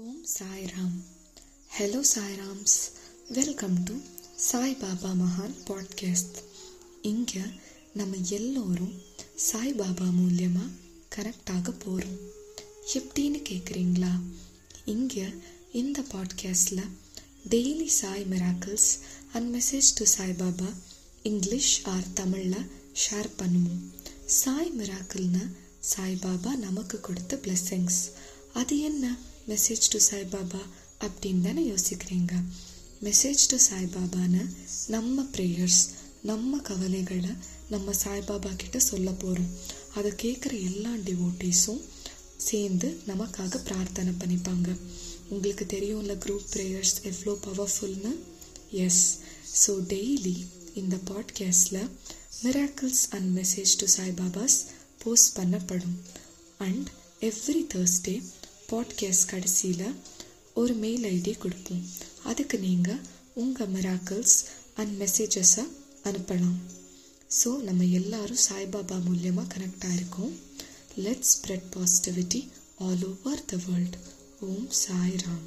Om Sairam. Hello Sairams. Welcome to Sai Baba மகான் podcast இங்கே நம்ம எல்லோரும் சாய் பாபா மூலியமாக கனெக்டாக போகிறோம் எப்படின்னு கேட்குறீங்களா இங்கே இந்த பாட்காஸ்டில் daily Sai miracles and message to Sai Baba English or தமிழில் ஷேர் பண்ணுவோம். சாய் மிராக்கிள்னு சாய் பாபா நமக்கு கொடுத்த பிளெஸ்ஸிங்ஸ் அது என்ன? மெசேஜ் டு சாய்பாபா அப்படின்னு தானே யோசிக்கிறீங்க. மெசேஜ் டு சாய்பாபான்னு நம்ம ப்ரேயர்ஸ் நம்ம கவலைகளை நம்ம சாய்பாபா கிட்ட சொல்ல போகிறோம் அதை கேட்குற எல்லா டிவோட்டீஸும் சேர்ந்து நமக்காக பிரார்த்தனை பண்ணிப்பாங்க. உங்களுக்கு தெரியும்ல குரூப் ப்ரேயர்ஸ் எவ்வளோ பவர்ஃபுல்னு எஸ் ஸோ டெய்லி இந்த பாட்காஸ்டில் miracles and message to Saibaba's post பண்ணப்படும். அண்ட் எவ்ரி தேர்ஸ்டே பாட்காஸ்ட் கடைசியில் ஒரு மெயில் ஐடி கொடுப்போம். அதுக்கு நீங்கள் உங்கள் மிராக்கிள்ஸ் அண்ட் மெசேஜஸை அனுப்பலாம். ஸோ நம்ம எல்லாரும் சாய்பாபா மூலியமாக connect ஆகிருக்கோம் let's spread positivity all over the world Om Sai Ram